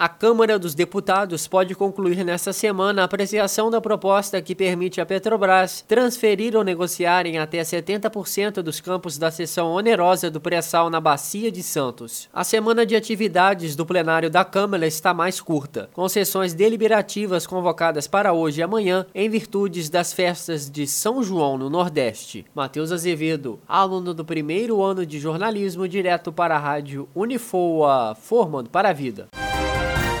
A Câmara dos Deputados pode concluir nesta semana a apreciação da proposta que permite à Petrobras transferir ou negociar em até 70% dos campos da seção onerosa do pré-sal na Bacia de Santos. A semana de atividades do plenário da Câmara está mais curta, com sessões deliberativas convocadas para hoje e amanhã em virtudes das festas de São João no Nordeste. Matheus Azevedo, aluno do primeiro ano de jornalismo, direto para a rádio Unifoa, formando para a vida.